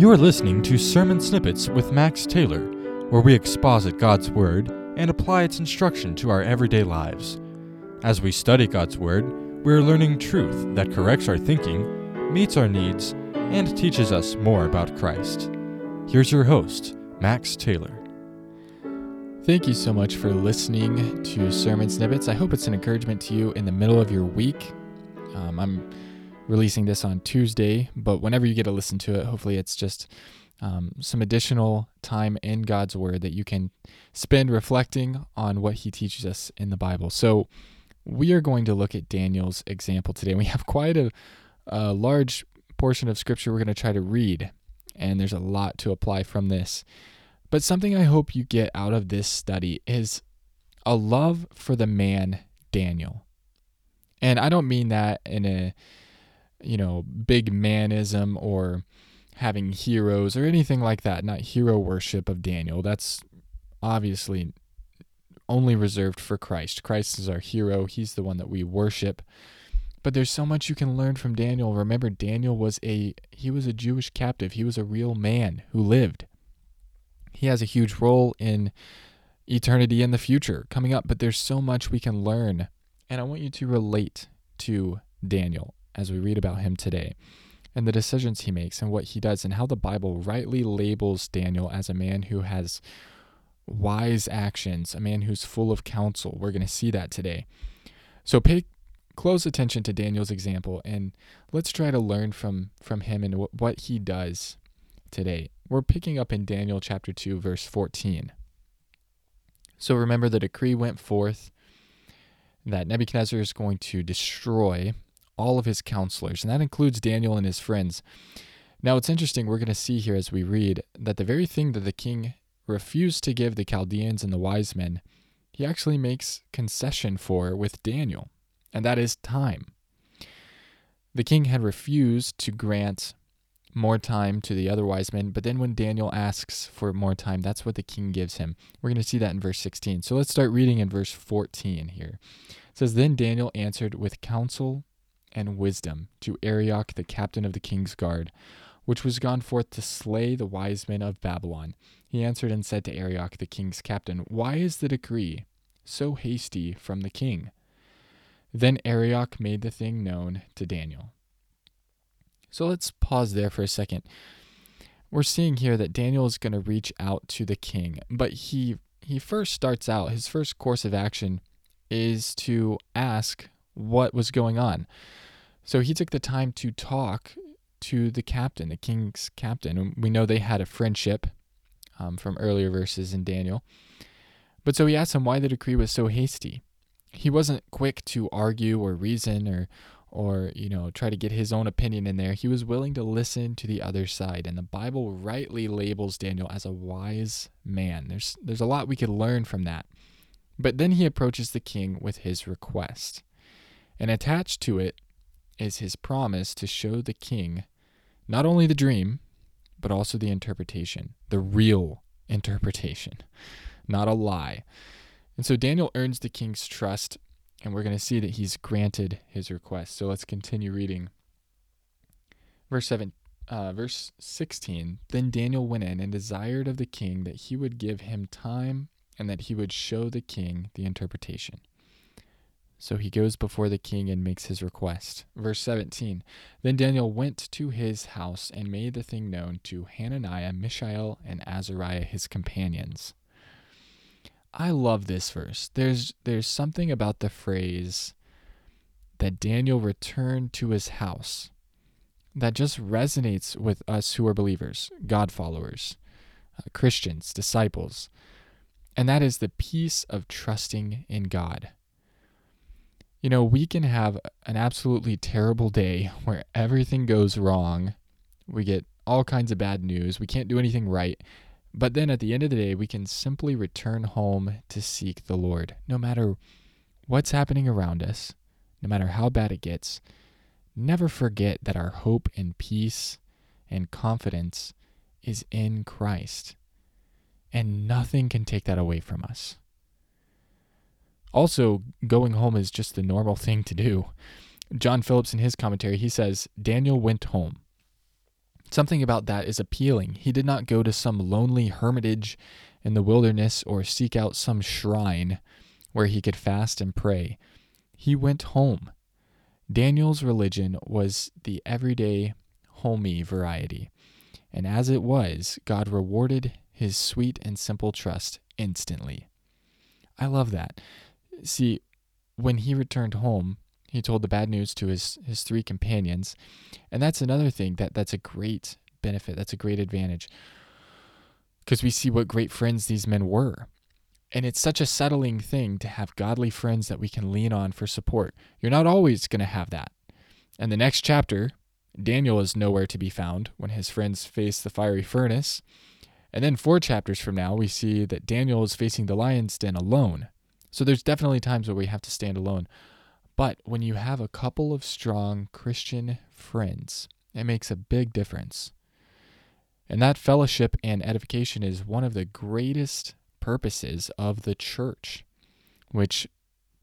You are listening to Sermon Snippets with Max Taylor, where we exposit God's Word and apply its instruction to our everyday lives. As we study God's Word, we are learning truth that corrects our thinking, meets our needs, and teaches us more about Christ. Here's your host, Max Taylor. Thank you so much for listening to Sermon Snippets. I hope it's an encouragement to you in the middle of your week. Um, I'm releasing this on Tuesday, but whenever you get to listen to it, hopefully it's just um, some additional time in God's Word that you can spend reflecting on what He teaches us in the Bible. So, we are going to look at Daniel's example today. We have quite a, a large portion of Scripture we're going to try to read, and there's a lot to apply from this. But something I hope you get out of this study is a love for the man Daniel. And I don't mean that in a you know, big manism or having heroes or anything like that, not hero worship of Daniel. That's obviously only reserved for Christ. Christ is our hero, he's the one that we worship. But there's so much you can learn from Daniel. Remember Daniel was a he was a Jewish captive. He was a real man who lived. He has a huge role in eternity in the future coming up, but there's so much we can learn. And I want you to relate to Daniel as we read about him today and the decisions he makes and what he does and how the Bible rightly labels Daniel as a man who has wise actions, a man who's full of counsel. We're going to see that today. So pay close attention to Daniel's example and let's try to learn from from him and what, what he does today. We're picking up in Daniel chapter 2 verse 14. So remember the decree went forth that Nebuchadnezzar is going to destroy all of his counselors, and that includes Daniel and his friends. Now, it's interesting, we're going to see here as we read that the very thing that the king refused to give the Chaldeans and the wise men, he actually makes concession for with Daniel, and that is time. The king had refused to grant more time to the other wise men, but then when Daniel asks for more time, that's what the king gives him. We're going to see that in verse 16. So let's start reading in verse 14 here. It says, Then Daniel answered with counsel and wisdom to Arioch, the captain of the king's guard, which was gone forth to slay the wise men of Babylon. He answered and said to Arioch, the king's captain, Why is the decree so hasty from the king? Then Arioch made the thing known to Daniel. So let's pause there for a second. We're seeing here that Daniel is going to reach out to the king, but he he first starts out his first course of action is to ask what was going on. So he took the time to talk to the captain, the king's captain. We know they had a friendship um, from earlier verses in Daniel. But so he asked him why the decree was so hasty. He wasn't quick to argue or reason or or you know try to get his own opinion in there. He was willing to listen to the other side, and the Bible rightly labels Daniel as a wise man. There's there's a lot we could learn from that. But then he approaches the king with his request. And attached to it is his promise to show the king not only the dream, but also the interpretation, the real interpretation, not a lie. And so Daniel earns the king's trust, and we're going to see that he's granted his request. So let's continue reading. Verse 7, uh, verse 16 Then Daniel went in and desired of the king that he would give him time and that he would show the king the interpretation. So he goes before the king and makes his request. Verse 17 Then Daniel went to his house and made the thing known to Hananiah, Mishael, and Azariah, his companions. I love this verse. There's, there's something about the phrase that Daniel returned to his house that just resonates with us who are believers, God followers, uh, Christians, disciples. And that is the peace of trusting in God you know, we can have an absolutely terrible day where everything goes wrong. We get all kinds of bad news. We can't do anything right. But then at the end of the day, we can simply return home to seek the Lord. No matter what's happening around us, no matter how bad it gets, never forget that our hope and peace and confidence is in Christ. And nothing can take that away from us. Also, going home is just the normal thing to do. John Phillips, in his commentary, he says Daniel went home. Something about that is appealing. He did not go to some lonely hermitage in the wilderness or seek out some shrine where he could fast and pray. He went home. Daniel's religion was the everyday, homey variety. And as it was, God rewarded his sweet and simple trust instantly. I love that. See, when he returned home, he told the bad news to his, his three companions. And that's another thing that, that's a great benefit. That's a great advantage. Because we see what great friends these men were. And it's such a settling thing to have godly friends that we can lean on for support. You're not always going to have that. And the next chapter, Daniel is nowhere to be found when his friends face the fiery furnace. And then four chapters from now, we see that Daniel is facing the lion's den alone. So there's definitely times where we have to stand alone. But when you have a couple of strong Christian friends, it makes a big difference. And that fellowship and edification is one of the greatest purposes of the church, which,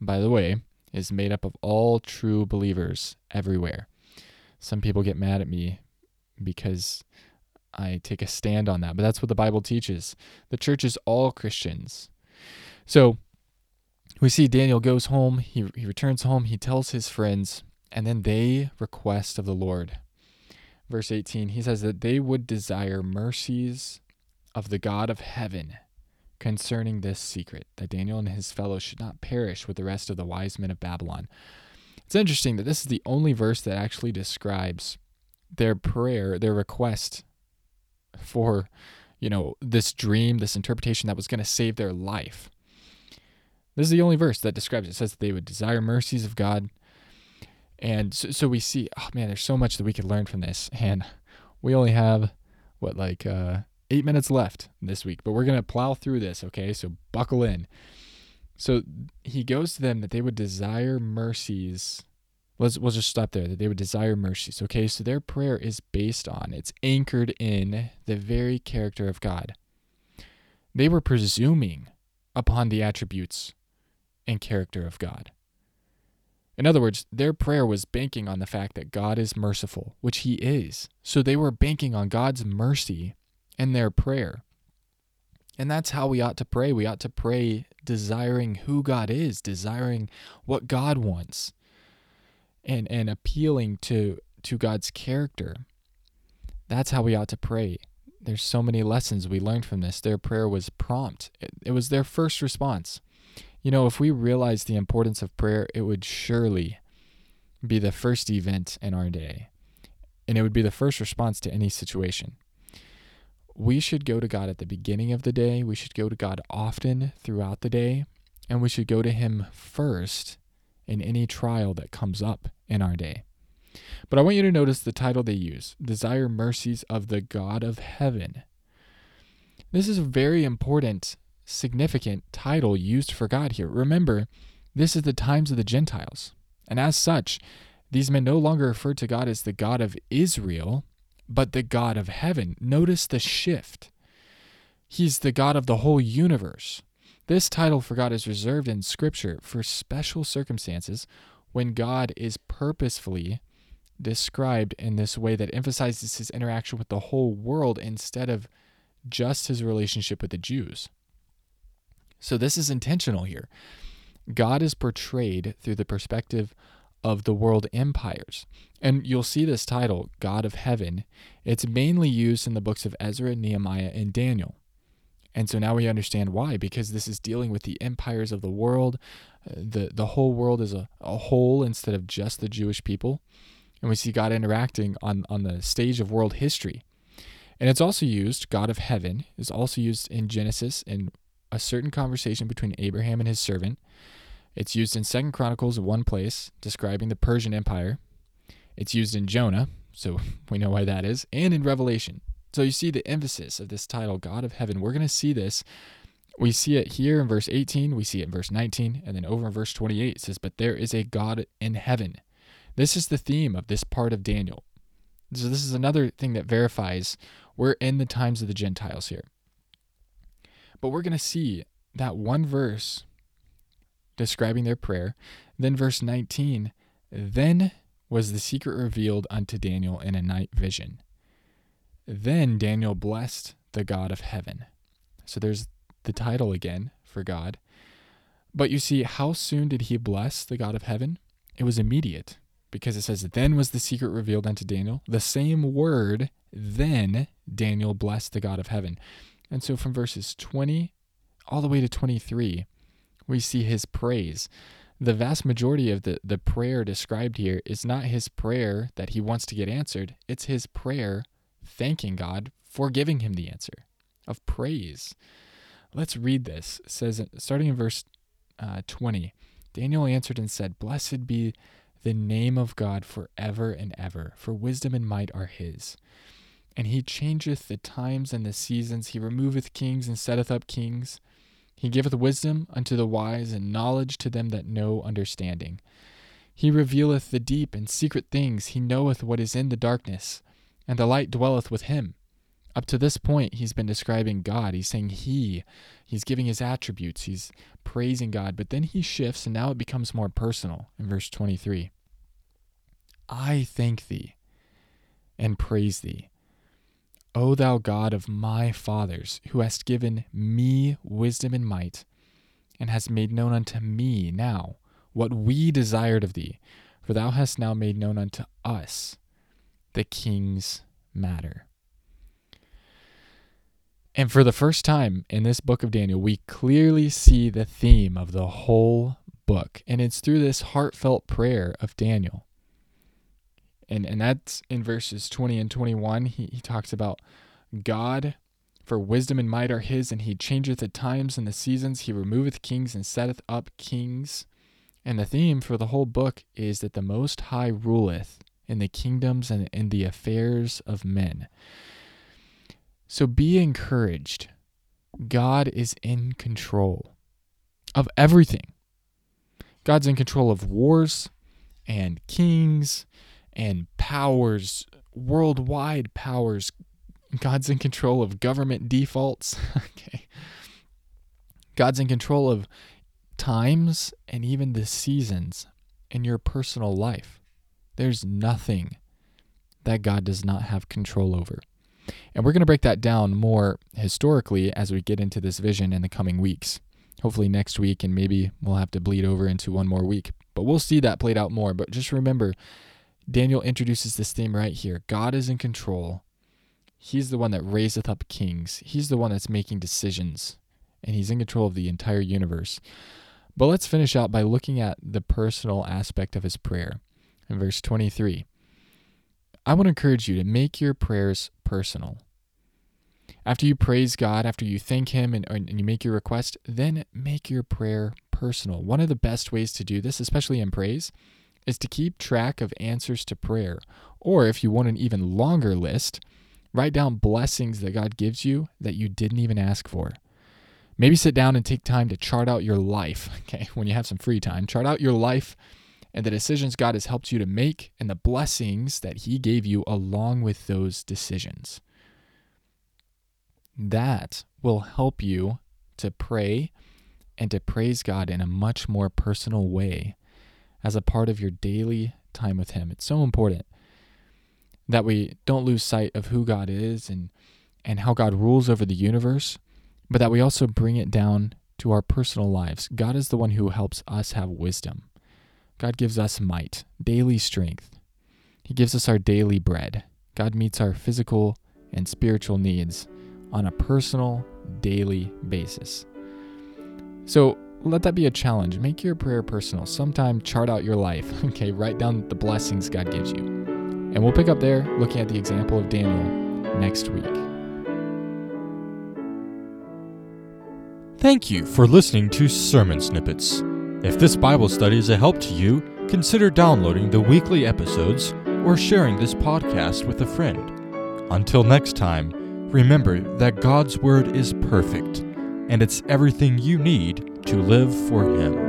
by the way, is made up of all true believers everywhere. Some people get mad at me because I take a stand on that, but that's what the Bible teaches. The church is all Christians. So we see Daniel goes home, he, he returns home, he tells his friends, and then they request of the Lord. Verse 18, he says that they would desire mercies of the God of heaven concerning this secret, that Daniel and his fellows should not perish with the rest of the wise men of Babylon. It's interesting that this is the only verse that actually describes their prayer, their request for, you know, this dream, this interpretation that was going to save their life. This is the only verse that describes it. It says that they would desire mercies of God. And so, so we see, oh man, there's so much that we could learn from this. And we only have, what, like uh, eight minutes left this week, but we're going to plow through this, okay? So buckle in. So he goes to them that they would desire mercies. Let's we'll just stop there. That they would desire mercies. Okay, so their prayer is based on, it's anchored in the very character of God. They were presuming upon the attributes and character of God. In other words, their prayer was banking on the fact that God is merciful, which He is. So they were banking on God's mercy in their prayer. And that's how we ought to pray. We ought to pray desiring who God is, desiring what God wants, and, and appealing to, to God's character. That's how we ought to pray. There's so many lessons we learned from this. Their prayer was prompt, it, it was their first response. You know, if we realized the importance of prayer, it would surely be the first event in our day, and it would be the first response to any situation. We should go to God at the beginning of the day. We should go to God often throughout the day, and we should go to Him first in any trial that comes up in our day. But I want you to notice the title they use Desire Mercies of the God of Heaven. This is very important significant title used for God here. Remember, this is the times of the Gentiles. And as such, these men no longer refer to God as the God of Israel, but the God of heaven. Notice the shift. He's the God of the whole universe. This title for God is reserved in Scripture for special circumstances when God is purposefully described in this way that emphasizes his interaction with the whole world instead of just his relationship with the Jews. So this is intentional here. God is portrayed through the perspective of the world empires. And you'll see this title, God of Heaven. It's mainly used in the books of Ezra, Nehemiah, and Daniel. And so now we understand why, because this is dealing with the empires of the world. The, the whole world is a, a whole instead of just the Jewish people. And we see God interacting on, on the stage of world history. And it's also used, God of heaven is also used in Genesis in a certain conversation between Abraham and his servant. It's used in Second Chronicles one place, describing the Persian Empire. It's used in Jonah, so we know why that is, and in Revelation. So you see the emphasis of this title, God of Heaven. We're going to see this. We see it here in verse 18, we see it in verse 19, and then over in verse 28 it says, But there is a God in heaven. This is the theme of this part of Daniel. So this is another thing that verifies we're in the times of the Gentiles here. But we're going to see that one verse describing their prayer. Then, verse 19, then was the secret revealed unto Daniel in a night vision. Then Daniel blessed the God of heaven. So there's the title again for God. But you see, how soon did he bless the God of heaven? It was immediate because it says, Then was the secret revealed unto Daniel. The same word, then Daniel blessed the God of heaven. And so from verses 20 all the way to 23, we see his praise. The vast majority of the, the prayer described here is not his prayer that he wants to get answered, it's his prayer thanking God for giving him the answer of praise. Let's read this. It says, starting in verse uh, 20, Daniel answered and said, Blessed be the name of God forever and ever, for wisdom and might are his. And he changeth the times and the seasons. He removeth kings and setteth up kings. He giveth wisdom unto the wise and knowledge to them that know understanding. He revealeth the deep and secret things. He knoweth what is in the darkness, and the light dwelleth with him. Up to this point, he's been describing God. He's saying He. He's giving his attributes. He's praising God. But then he shifts, and now it becomes more personal in verse 23. I thank thee and praise thee, O thou God of my fathers, who hast given me wisdom and might, and hast made known unto me now what we desired of thee, for thou hast now made known unto us the king's matter. And for the first time in this book of Daniel, we clearly see the theme of the whole book. And it's through this heartfelt prayer of Daniel. And, and that's in verses 20 and 21. He, he talks about God, for wisdom and might are his, and he changeth the times and the seasons. He removeth kings and setteth up kings. And the theme for the whole book is that the Most High ruleth in the kingdoms and in the affairs of men. So be encouraged. God is in control of everything. God's in control of wars and kings and powers, worldwide powers. God's in control of government defaults. okay. God's in control of times and even the seasons in your personal life. There's nothing that God does not have control over. And we're going to break that down more historically as we get into this vision in the coming weeks. Hopefully, next week, and maybe we'll have to bleed over into one more week. But we'll see that played out more. But just remember, Daniel introduces this theme right here God is in control. He's the one that raiseth up kings, He's the one that's making decisions, and He's in control of the entire universe. But let's finish out by looking at the personal aspect of his prayer in verse 23. I want to encourage you to make your prayers personal. After you praise God, after you thank Him and, and you make your request, then make your prayer personal. One of the best ways to do this, especially in praise, is to keep track of answers to prayer. Or if you want an even longer list, write down blessings that God gives you that you didn't even ask for. Maybe sit down and take time to chart out your life. Okay, when you have some free time, chart out your life and the decisions God has helped you to make and the blessings that He gave you along with those decisions. That will help you to pray and to praise God in a much more personal way as a part of your daily time with Him. It's so important that we don't lose sight of who God is and, and how God rules over the universe, but that we also bring it down to our personal lives. God is the one who helps us have wisdom. God gives us might, daily strength. He gives us our daily bread. God meets our physical and spiritual needs on a personal, daily basis. So let that be a challenge. Make your prayer personal. Sometime chart out your life. Okay, write down the blessings God gives you. And we'll pick up there looking at the example of Daniel next week. Thank you for listening to Sermon Snippets. If this Bible study is a help to you, consider downloading the weekly episodes or sharing this podcast with a friend. Until next time, remember that God's Word is perfect, and it's everything you need to live for Him.